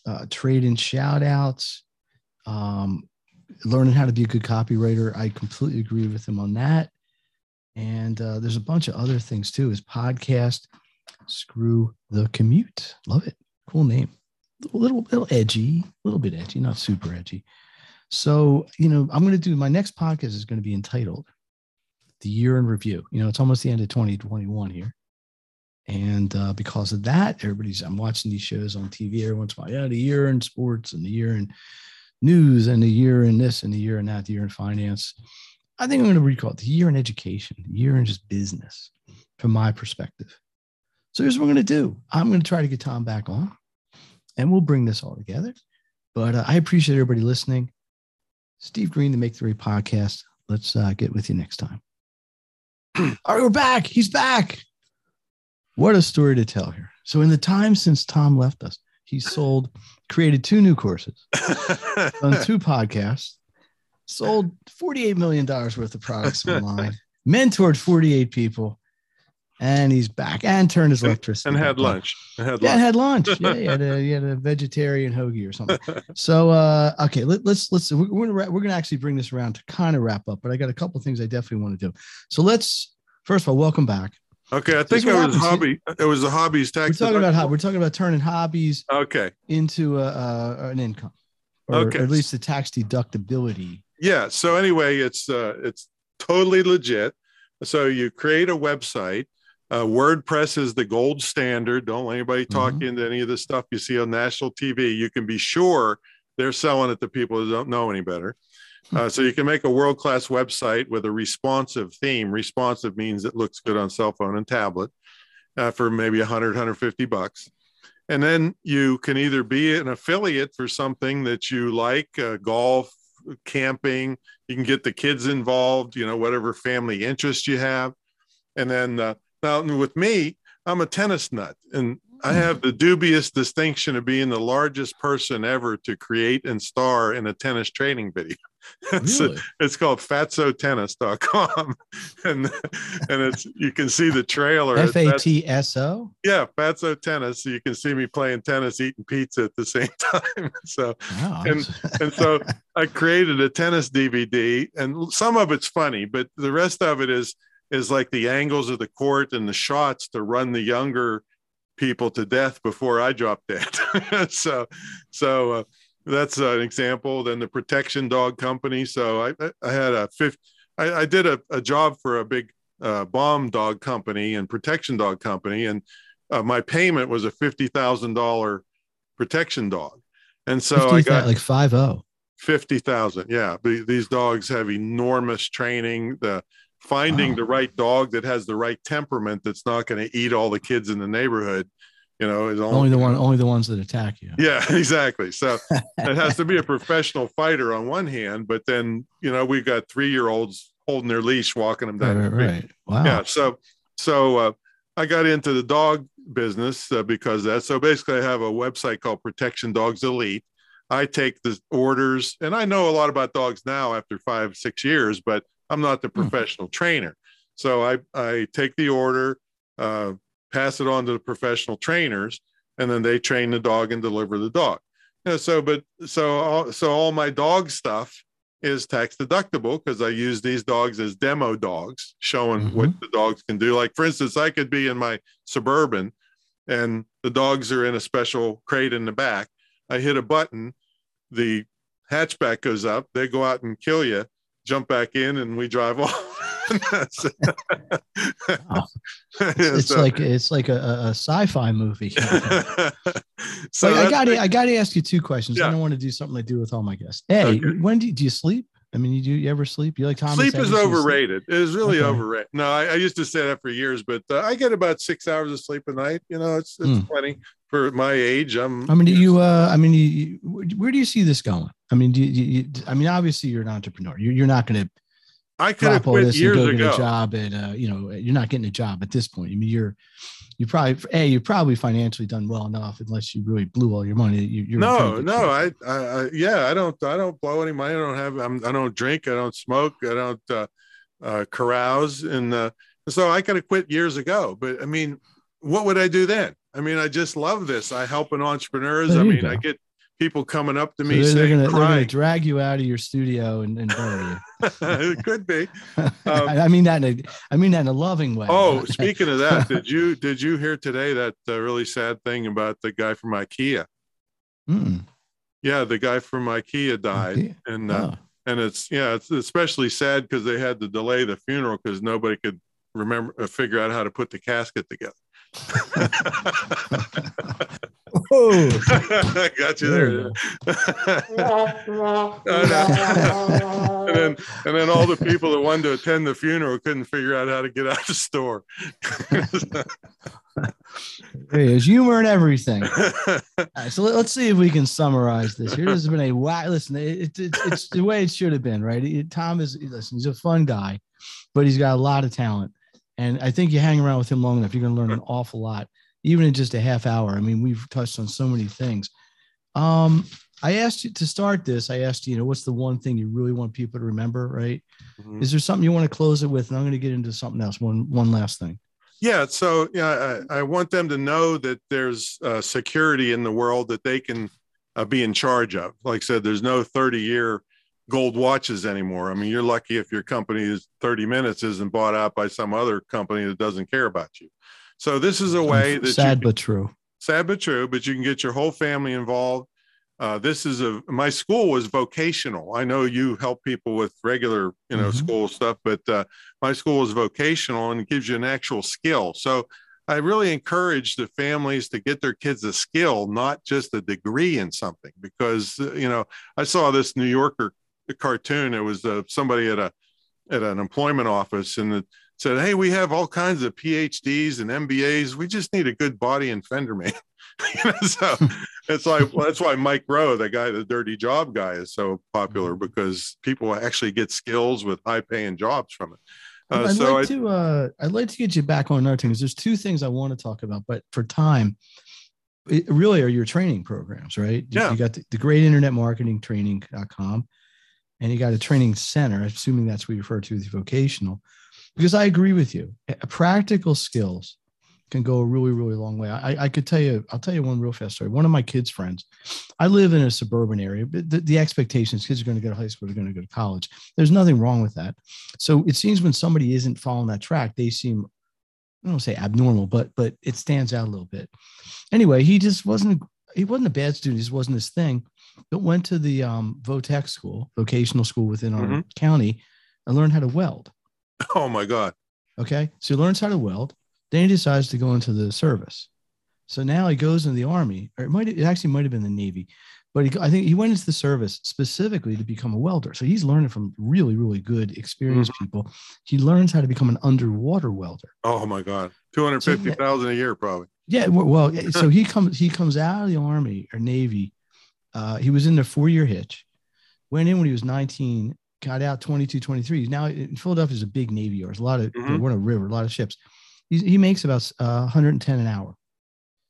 Uh, trade in shout outs, um, learning how to be a good copywriter. I completely agree with him on that. And uh, there's a bunch of other things too. His podcast, Screw the Commute. Love it. Cool name. A little, little edgy, a little bit edgy, not super edgy. So, you know, I'm going to do my next podcast is going to be entitled The Year in Review. You know, it's almost the end of 2021 here. And uh, because of that, everybody's, I'm watching these shows on TV every once in a while. Yeah, the year in sports and the year in news and the year in this and the year in that, the year in finance. I think I'm going to recall it the year in education, the year in just business from my perspective. So here's what we're going to do I'm going to try to get Tom back on and we'll bring this all together. But uh, I appreciate everybody listening. Steve Green, the Make Three podcast. Let's uh, get with you next time. *clears throat* all right, we're back. He's back. What a story to tell here. So, in the time since Tom left us, he sold, created two new courses, *laughs* done two podcasts, sold $48 million worth of products *laughs* online, mentored 48 people, and he's back and turned his electricity. and had lunch. And had Yeah, lunch. had lunch. Yeah, he had a, he had a *laughs* vegetarian hoagie or something. *laughs* So, uh, okay, let, let's let's we're, we're gonna we're gonna actually bring this around to kind of wrap up, but I got a couple of things I definitely want to do. So let's first of all welcome back. Okay, I think it was happens. hobby. It was the hobbies tax. We're talking about how we're talking about turning hobbies Okay. into a, a, an income, or, Okay. or at least the tax deductibility. Yeah. So anyway, it's uh, it's totally legit. So you create a website. Uh, WordPress is the gold standard. Don't let anybody talk Mhm. into any of the stuff you see on national TV. You can be sure they're selling it to people who don't know any better. Uh, so you can make a world class website with a responsive theme. Responsive means it looks good on cell phone and tablet uh, for maybe 100, 150 bucks. And then you can either be an affiliate for something that you like, uh, golf, camping. You can get the kids involved, you know, whatever family interest you have. And then uh, now with me, I'm a tennis nut. And I mm. have the dubious distinction of being the largest person ever to create and star in a tennis training video. *laughs* It's, Really? it's called fatsotennis.com. *laughs* And and it's you can see the trailer. F A T S O. Yeah, Fatso Tennis. So you can see me playing tennis, eating pizza at the same *laughs* time. So Wow. And- and so I created a tennis DVD, and some of it's funny, but the rest of it is is like the angles of the court and the shots to run the younger people to death before I drop dead. *laughs* so, so uh, that's an example. Then the protection dog company. So I I- had a fifth. I, I did a, a job for a big uh, bomb dog company and protection dog company, and uh, my payment was a fifty thousand dollar protection dog. And so I got like five oh. Fifty thousand, yeah. These dogs have enormous training. The finding Wow. the right dog that has the right temperament that's not going to eat all the kids in the neighborhood, you know, is Only the one, only the ones that attack you. Yeah, *laughs* exactly. So *laughs* it has to be a professional fighter on one hand, but then you know we've got three year olds holding their leash, walking them down. the right, street. right. Wow. Yeah. So so uh, I got into the dog business uh, because that. So basically, I have a website called Protection Dogs Elite. I take the orders, and I know a lot about dogs now after five, six years, but I'm not the Hmm. professional trainer. So I I take the order, uh, pass it on to the professional trainers, and then they train the dog and deliver the dog. You know, so but so all, so all my dog stuff is tax deductible because I use these dogs as demo dogs, showing what the dogs can do. Like for instance, I could be in my suburban, and the dogs are in a special crate in the back. I hit a button, the hatchback goes up. They go out and kill you. Jump back in, and we drive *laughs* off. Wow. *laughs* It's so- like it's like a, a sci-fi movie. *laughs* so I gotta I got to ask you two questions. Yeah. I don't want to do something I do with all my guests. Hey, Okay. when do you, do you sleep? I mean, you do you ever sleep? You like Thomas? sleep is Edison sleep? overrated. It is really Okay. overrated. No, I, I used to say that for years, but uh, I get about six hours of sleep a night. You know, it's it's Hmm. plenty for my age. I'm. I mean, do you? Uh, I mean, you, where do you see this going? I mean, do you, you, you- I mean, obviously, you're an entrepreneur. You're, you're not going to I could have quit and years go get a ago. job at. Uh, you know, you're not getting a job at this point. I mean, you're you probably a you're probably financially done well enough, unless you really blew all your money. You, you're No, no. I, I, yeah, I don't, I don't blow any money. I don't have, I'm, I don't drink. I don't smoke. I don't uh, uh, carouse, and uh, so I could have quit years ago. But I mean, what would I do then? I mean, I just love this. I help in entrepreneurs. I mean, go. I get people coming up to So me they're, they're saying, gonna, they're gonna drag you out of your studio and, and *laughs* bury you. it could be. *laughs* Um, I mean that in a, I mean that in a loving way. Oh, *laughs* speaking of that, did you did you hear today that uh, really sad thing about the guy from IKEA? Mm, Yeah, the guy from IKEA died, okay. and uh, Oh. and it's yeah, it's especially sad because they had to delay the funeral because nobody could remember uh, figure out how to put the casket together. Whoa. *laughs* Got you There there. you *laughs* oh, and then and then all the people that wanted to attend the funeral couldn't figure out how to get out of the store. *laughs* There's humor in everything. All right, so let, us see if we can summarize this. Here has been a wow. Listen, it, it, it's the way it should have been, right? It- Tom is listen. He's a fun guy, but he's got a lot of talent, and I think you hang around with him long enough, you're going to learn an awful lot, even in just a half hour. I mean, we've touched on so many things. Um, I asked you to start this. I asked you, you know, what's the one thing you really want people to remember, right? Mhm. Is there something you want to close it with? And I'm going to get into something else. One one last thing. Yeah, so yeah, I, I want them to know that there's uh, security in the world that they can uh, be in charge of. Like I said, there's no 30 year gold watches anymore. I mean, you're lucky if your company is 30 minutes isn't bought out by some other company that doesn't care about you. So this is a way that sad you but true. sad but true, but you can get your whole family involved. Uh, this is a my school was vocational. I know you help people with regular, you know, Mhm. school stuff, but uh, my school is vocational and it gives you an actual skill. So I really encourage the families to get their kids a skill, not just a degree in something. Because uh, you know, I saw this New Yorker cartoon. It was uh, somebody at a at an employment office and it said, "Hey, we have all kinds of PhDs and MBAs. We just need a good body and fender man." *laughs* You know, so *laughs* it's like well, that's why Mike Rowe, the guy, the dirty job guy, is so popular because people actually get skills with high paying jobs from it. Uh, I'd so like I, to uh, I'd like to get you back on another thing because there's two things I want to talk about, but for time, it really are your training programs, right? You- Yeah. You got the, the great internet marketing training.com and you got a training center, assuming that's what you refer to as vocational. Because I agree with you. Practical skills can go a really, really long way. I, I could tell you, I'll tell you one real fast story. One of my kids' friends, I live in a suburban area, but the, the expectation is kids are going to go to high school, they're going to go to college. There's nothing wrong with that. So it seems when somebody isn't following that track, they seem, I don't say abnormal, but but it stands out a little bit. Anyway, he just wasn't he wasn't a bad student, he just wasn't his thing. But went to the um, Votech school, vocational school within our Mhm. county, and learned how to weld. oh my God. Okay. So he learns how to weld. Then he decides to go into the service. So now he goes in the army, or it might it actually might have been the Navy, but he, I think he went into the service specifically to become a welder. So he's learning from really, really good, experienced people. He learns how to become an underwater welder. Oh my God. 250,000 a year, probably. Yeah, well, well, so he comes he comes out of the army or navy. Uh, he was in the four year hitch. Went in when he was 19, got out 22, 23. He's now in Philadelphia is a big navy yard. There's a lot of Mhm. we're on a river, a lot of ships. He, he makes about uh, 110 an hour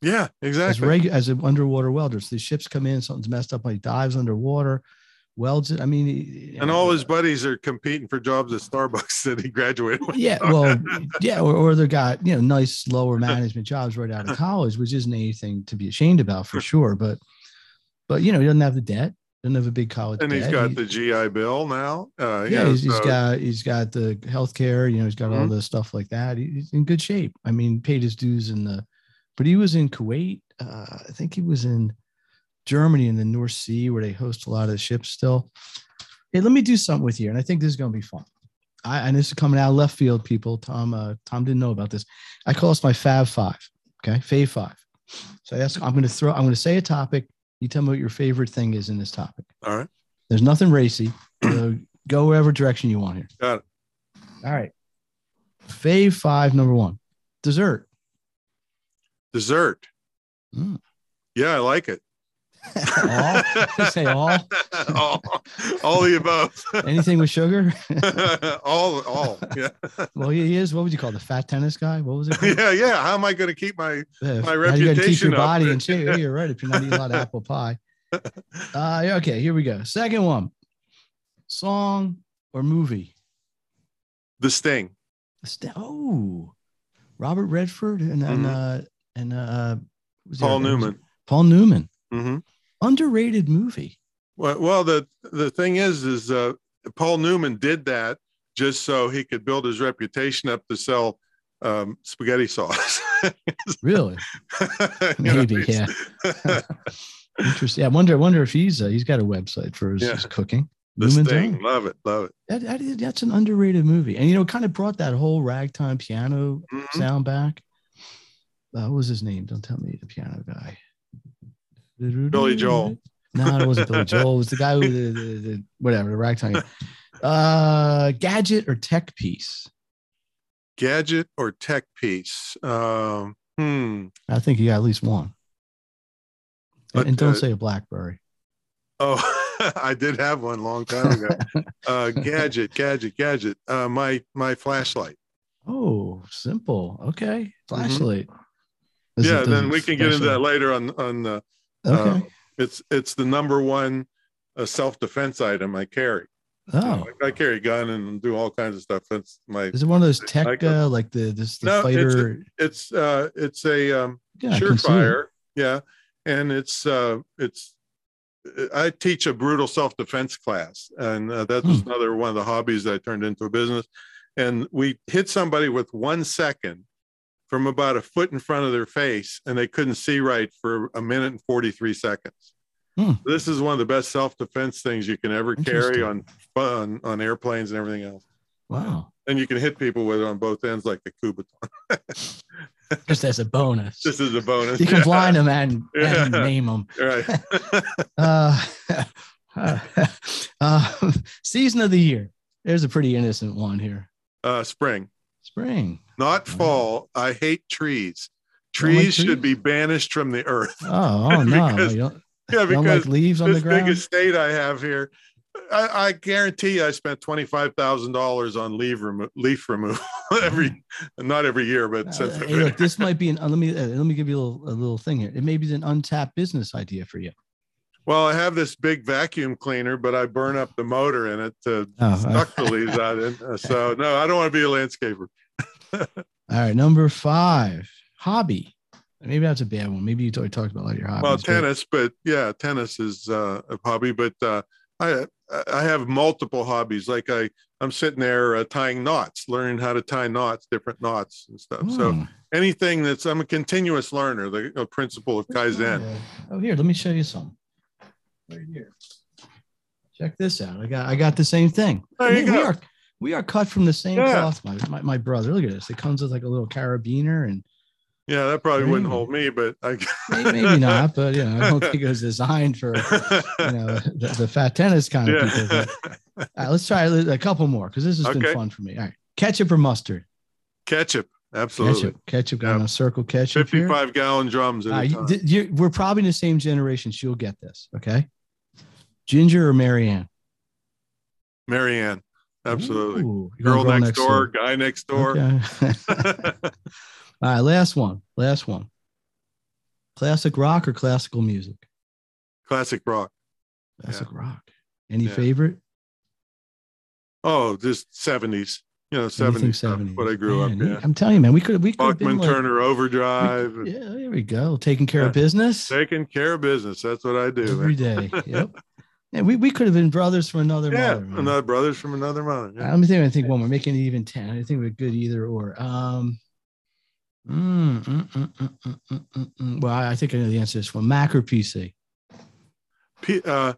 Yeah, as exactly. regu- as an underwater welder. So the ships come in, something's messed up, he dives underwater, welds it. I mean, he- and all his buddies are competing for jobs at Starbucks *laughs* that he graduated with. yeah, well, yeah, or, or they got you know nice lower *laughs* management jobs right out of college, which isn't anything to be ashamed about for sure. But but you know, he doesn't have the debt, doesn't have a big college And he's got He- the GI Bill now. Uh, yeah, yeah, he's, he's so- got he's got the health care, you know, he's got all Mhm. the stuff like that. He's in good shape. I mean, paid his dues in the but he was in Kuwait. Uh, I think he was in Germany in the North Sea where they host a lot of the ships still. Hey, let me do something with you, and I think this is gonna be fun. I and this is coming out of left field, people. Tom, uh, Tom didn't know about this. I call this my Fab Five. Okay, Fave Five. So that's I'm gonna throw. I'm gonna say a topic. You tell me what your favorite thing is in this topic. All right. There's nothing racy. So *clears throat* go wherever direction you want here. Got it. All right. Fave five, number one. Dessert. Dessert. Mm. Yeah, I like it. All? Say all. *laughs* all, all the above. *laughs* Anything with sugar? *laughs* all, all. Yeah, well, he is. What would you call the fat tennis guy? What was it? called? yeah, yeah. How am I going to keep my? My how you gotta keep your up. body in shape. Yeah, You're right. If you're not eating a lot of apple pie. Uh, okay, here we go. Second one. Song or movie? The Sting. St- Oh, Robert Redford and and Mhm. uh, and uh, the Paul Newman. Paul Newman. hmm Underrated movie. Well, well, the the thing is, is uh, Paul Newman did that just so he could build his reputation up to sell um, spaghetti sauce. *laughs* Really? *laughs* Maybe, yeah. *laughs* Interesting. I wonder. I wonder if he's uh, he's got a website for his, Yeah. his cooking. the Newman's Sting. Own. Love it. Love it. That, that's an underrated movie, and you know, it kind of brought that whole ragtime piano Mhm. sound back. Uh, what was his name? Don't tell me the piano guy. Billy Joel. No, it wasn't Billy Joel. It was the guy who the, the, the whatever the ragtime. Uh, gadget or tech piece? Gadget or tech piece? Um, hmm. I think you got at least one. And, But, and don't uh, say a BlackBerry. Oh, *laughs* I did have one long time ago. *laughs* uh, gadget, gadget, gadget. Uh, my my flashlight. Oh, simple. Okay, flashlight. Mm-hmm. yeah, then we can get into that later on on the. Okay. It's it's the number one uh, self defense item I carry. oh, I, I carry a gun and do all kinds of stuff. That's my. is it one of those tech, Like uh, like the this the No, it's a- fighter? It's uh it's a um, yeah, I can see it. surefire. Yeah, and it's uh it's. I teach a brutal self defense class, and uh, that was Hmm. another one of the hobbies that I turned into a business. And we hit somebody with one second from about a foot in front of their face, and they couldn't see right for a minute and 43 seconds. Hmm. This is one of the best self defense things you can ever carry on, on on airplanes and everything else. Wow, And you can hit people with it on both ends like a Kubotan, *laughs* just as a bonus. just as a bonus. you can blind them and, *laughs* Yeah. and name them. Right. *laughs* Uh, uh, season of the year. There's a pretty innocent one here. uh, spring. Spring. not fall. I hate trees. don't like Trees should trees? be banished from the earth. Oh, oh *laughs* no. Because- *laughs* Yeah, because like leaves on this the big estate I have here, I, I guarantee I spent twenty five thousand dollars on leaf remo- leaf removal *laughs* every, not every year, but Uh, I've hey, look, this might be an. Uh, let me uh, let me give you a little, a little thing here. It may be an untapped business idea for you. Well, I have this big vacuum cleaner, but I burn up the motor in it to *laughs* Oh, suck the leaves out. In. Uh, So *laughs* no, I don't want to be a landscaper. *laughs* All right, number five, hobby. Maybe that's a bad one. Maybe you already talked about like your hobbies. Well, tennis, but yeah, tennis is uh, a hobby. But uh, I I have multiple hobbies. Like I I'm sitting there uh, tying knots, learning how to tie knots, different knots and stuff. So Hmm. anything that's I'm a continuous learner. The principle of Kaizen. Oh, here, let me show you some. Right here. Check this out. I got I got the same thing. There you we, we are we are cut from the same Yeah. cloth. My, my my brother. Look at this. It comes with like a little carabiner and Yeah, that probably wouldn't Mm. hold me, but I maybe, maybe not, but you know, I don't think it was designed for you know *laughs* the, the fat tennis kind of people. But, *laughs* all right, let's try a couple more because this has been fun for me. All right, ketchup or mustard? Ketchup, absolutely. Ketchup. Ketchup. Yeah. to circle ketchup here. 55 gallon drums at All a right, time. you- you- we're probably in the same generation. She'll get this. Okay. Ginger or Mary Ann? Marianne, absolutely. Ooh, you're Girl gonna next, door, guy next door. Okay. *laughs* All right, last one. Last one. Classic rock or classical music? Classic rock. Classic rock. Any Yeah. favorite? Oh, just 70s. You know, Anything 70s. stuff, 70s. What I grew Man, up. Yeah. I'm telling you, man, we could we could Bachman like, Turner Overdrive. we- yeah, there we go. Taking care of business Taking care of business. That's what I do. every man. day. *laughs* Yep. Yeah, we, we could have been brothers from another Yeah, mother. man. another brothers from another mother. Uh, Yeah. Let me think. I think one more. Making it even ten. I think we're good either or. Um. mm, mm, mm, mm, mm, mm. Well, I I think I know the answer to this one. Mac or PC? P- uh,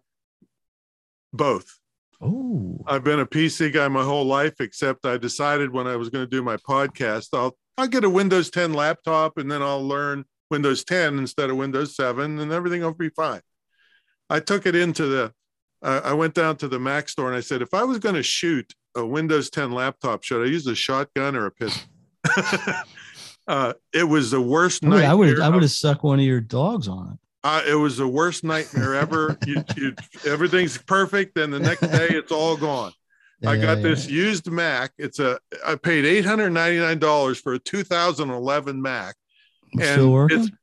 both. Oh, I've been a PC guy my whole life, except I decided when I was going to do my podcast, I'll I'll get a Windows 10 laptop and then I'll learn Windows 10 instead of Windows 7, and everything will be fine. I took it into the. Uh, I went down to the Mac store and I said, if I was going to shoot a Windows 10 laptop, should I use a shotgun or a pistol? *laughs* uh, it was the worst would. I would. I would have sucked one of your dogs on it. uh, it was the worst nightmare ever. *laughs* you, you, everything's perfect, then the next day it's all gone. I got yeah, this used Mac. It's a I paid eight hundred ninety nine dollars for a two thousand eleven Mac. yeah. and Still working. it's-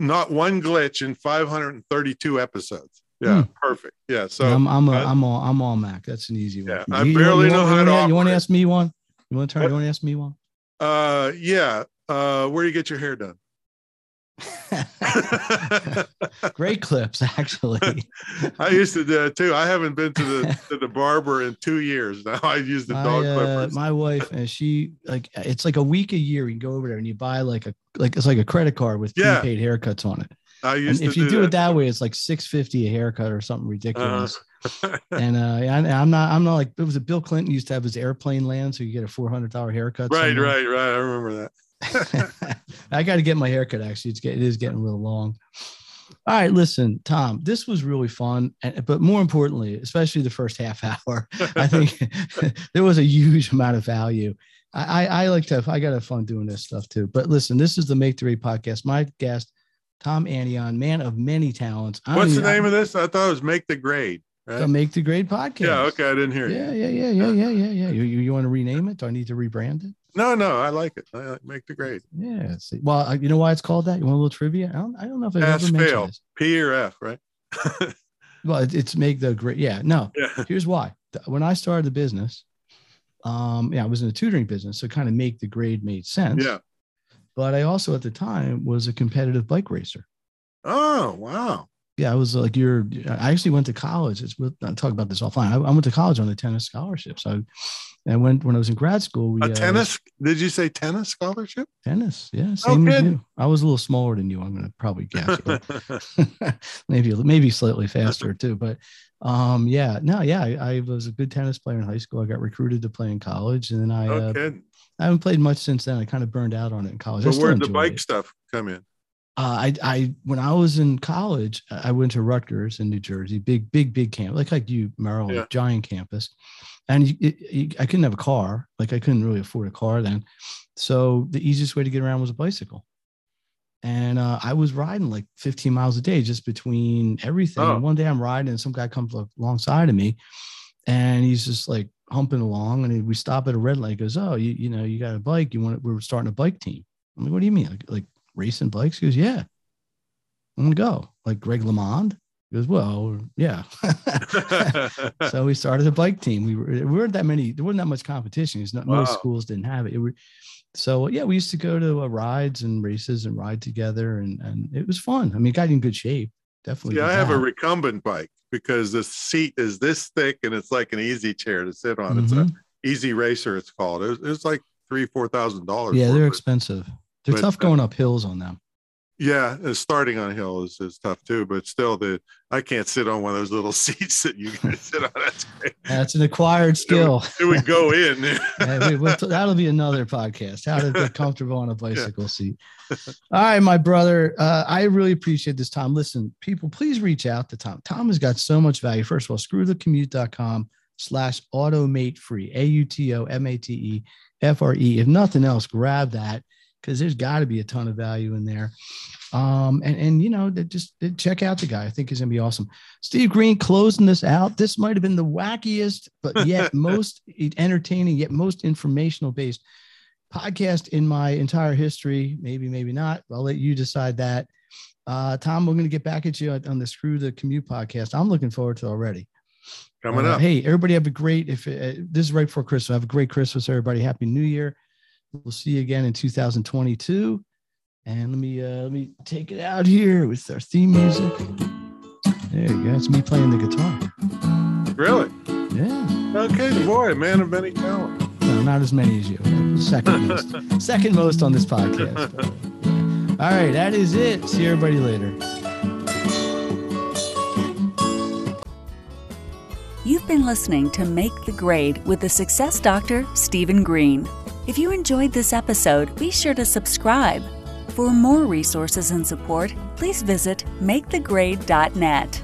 Not one glitch in five hundred and thirty two episodes. Yeah, Hmm. perfect. Yeah, so I'm. I'm. A, uh, I'm all. I'm all Mac. That's an easy one. Yeah. I You- you barely want- know how to You want to ask me one? You want to turn? You want to ask me one? uh yeah. Uh where do you get your hair done? *laughs* Great clips, actually. *laughs* I used to do it too. I haven't been to the to the barber in two years now. I use the dog uh, clippers. my wife and she like it's like a week a year you go over there and you buy like a like it's like a credit card with Yeah. prepaid haircuts on it I and used if to you do, do, it that way it's like 650 a haircut or something ridiculous *laughs* and uh yeah, I, i'm not i'm not like it was a bill clinton used to have his airplane land so you get a 400 dollar haircut right, somewhere. right, right. I remember that. *laughs* I got to get my haircut. Actually, it's get, it is getting real long. All right, listen, Tom. This was really fun, and, but more importantly, especially the first half hour, I think *laughs* there was a huge amount of value. I, I, I like to. Have, I got to have fun doing this stuff too. But listen, this is the Make the Rate podcast. My guest, Tom Antion, man of many talents. I What's the name of this? I thought it was Make the Grade. the Make the Grade podcast? Yeah, okay. I didn't hear you. Yeah, yeah, yeah, yeah, yeah, yeah, yeah. You, you, you want to rename it? Do I need to rebrand it? No, no, I like it. I like Make the Grade. Yeah. See, well, uh, you know why it's called that? You want a little trivia? I don't, I don't know if I've Pass ever mentioned fail. this. P or F, right? *laughs* Well, it, it's make the grade. Yeah, no. Yeah. *laughs* Here's why. When I started the business, um, yeah, I was in the tutoring business, so kind of make the grade made sense. Yeah. But I also at the time was a competitive bike racer. Oh, wow. Yeah, I was like you're. I actually went to college. It's with I'll talk about this offline. I, I went to college on a tennis scholarship. So I went when I was in grad school. We A uh, tennis? Did you say tennis scholarship? tennis. Yeah, same as you. I was a little smaller than you. I'm gonna probably guess. *laughs* *laughs* maybe maybe slightly faster too. But um, yeah, no, yeah, I, I was a good tennis player in high school. I got recruited to play in college, and then I no uh. I haven't played much since then. I kind of burned out on it in college. I So where'd the bike it. stuff come in? Uh, I I when I was in college, I went to Rutgers in New Jersey, big big big camp, like like you, Maryland, Yeah. giant campus, and you, it, you, I couldn't have a car, like I couldn't really afford a car then, so the easiest way to get around was a bicycle. and uh, I was riding like 15 miles a day just between everything. Oh. One day I'm riding, and some guy comes alongside of me, and he's just like humping along, and we stop at a red light. He goes, "Oh, you you know you got a bike? You want? We're starting a bike team." I'm like, "What do you mean? Like, like racing bikes?" He goes, "Yeah." I'm gonna go like Greg LeMond. He goes, "Well, yeah." *laughs* so we started a bike team. We, were, we weren't that many. There wasn't that much competition. It's not, Most schools didn't have it. it were, so yeah, we used to go to uh, rides and races and ride together, and and it was fun. I mean, it got in good shape. Definitely. yeah, I have a recumbent bike because the seat is this thick and it's like an easy chair to sit on. It's a Mhm. easy racer. It's called. It was, it like three, four thousand dollars. yeah, they're it. expensive. They're but, tough uh, going up hills on them. Yeah, uh, starting on a hill is, is tough too, but still, the I can't sit on one of those little *laughs* seats that you can sit on. That's great. That's an acquired skill. It would go *laughs* in. Yeah, we- we'll t- that'll be another podcast. How to get comfortable on a *laughs* bicycle seat. All right, my brother. Uh, I really appreciate this, Tom. Listen, people, please reach out to Tom. Tom has got so much value. First of all, screwthecommute.com slash automate free. A-U-T-O-M-A-T-E F-R-E. If nothing else, grab that because there's got to be a ton of value in there. Um, and and you know, that just check out the guy. I think he's gonna be awesome. Steve Green closing this out. This might have been the wackiest, but yet *laughs* most entertaining, yet most informational based podcast in my entire history. Maybe, maybe not. I'll let you decide that. Uh, Tom, we're going to get back at you on on the Screw the Commute podcast. I'm looking forward to it already. Coming Uh, up. Hey, everybody, have a great. If uh, this is right before Christmas, have a great Christmas, everybody. Happy New Year. We'll see you again in 2022. And let me uh, let me take it out here with our theme music. There you go. It's me playing the guitar. Really? Yeah. Okay, boy, man of many talents. No, not as many as you. Second most. *laughs* Second most on this podcast. All right, that is it. See everybody later. You've been listening to Make the Grade with the success doctor, Stephen Green. If you enjoyed this episode, be sure to subscribe. For more resources and support, please visit makethegrade.net.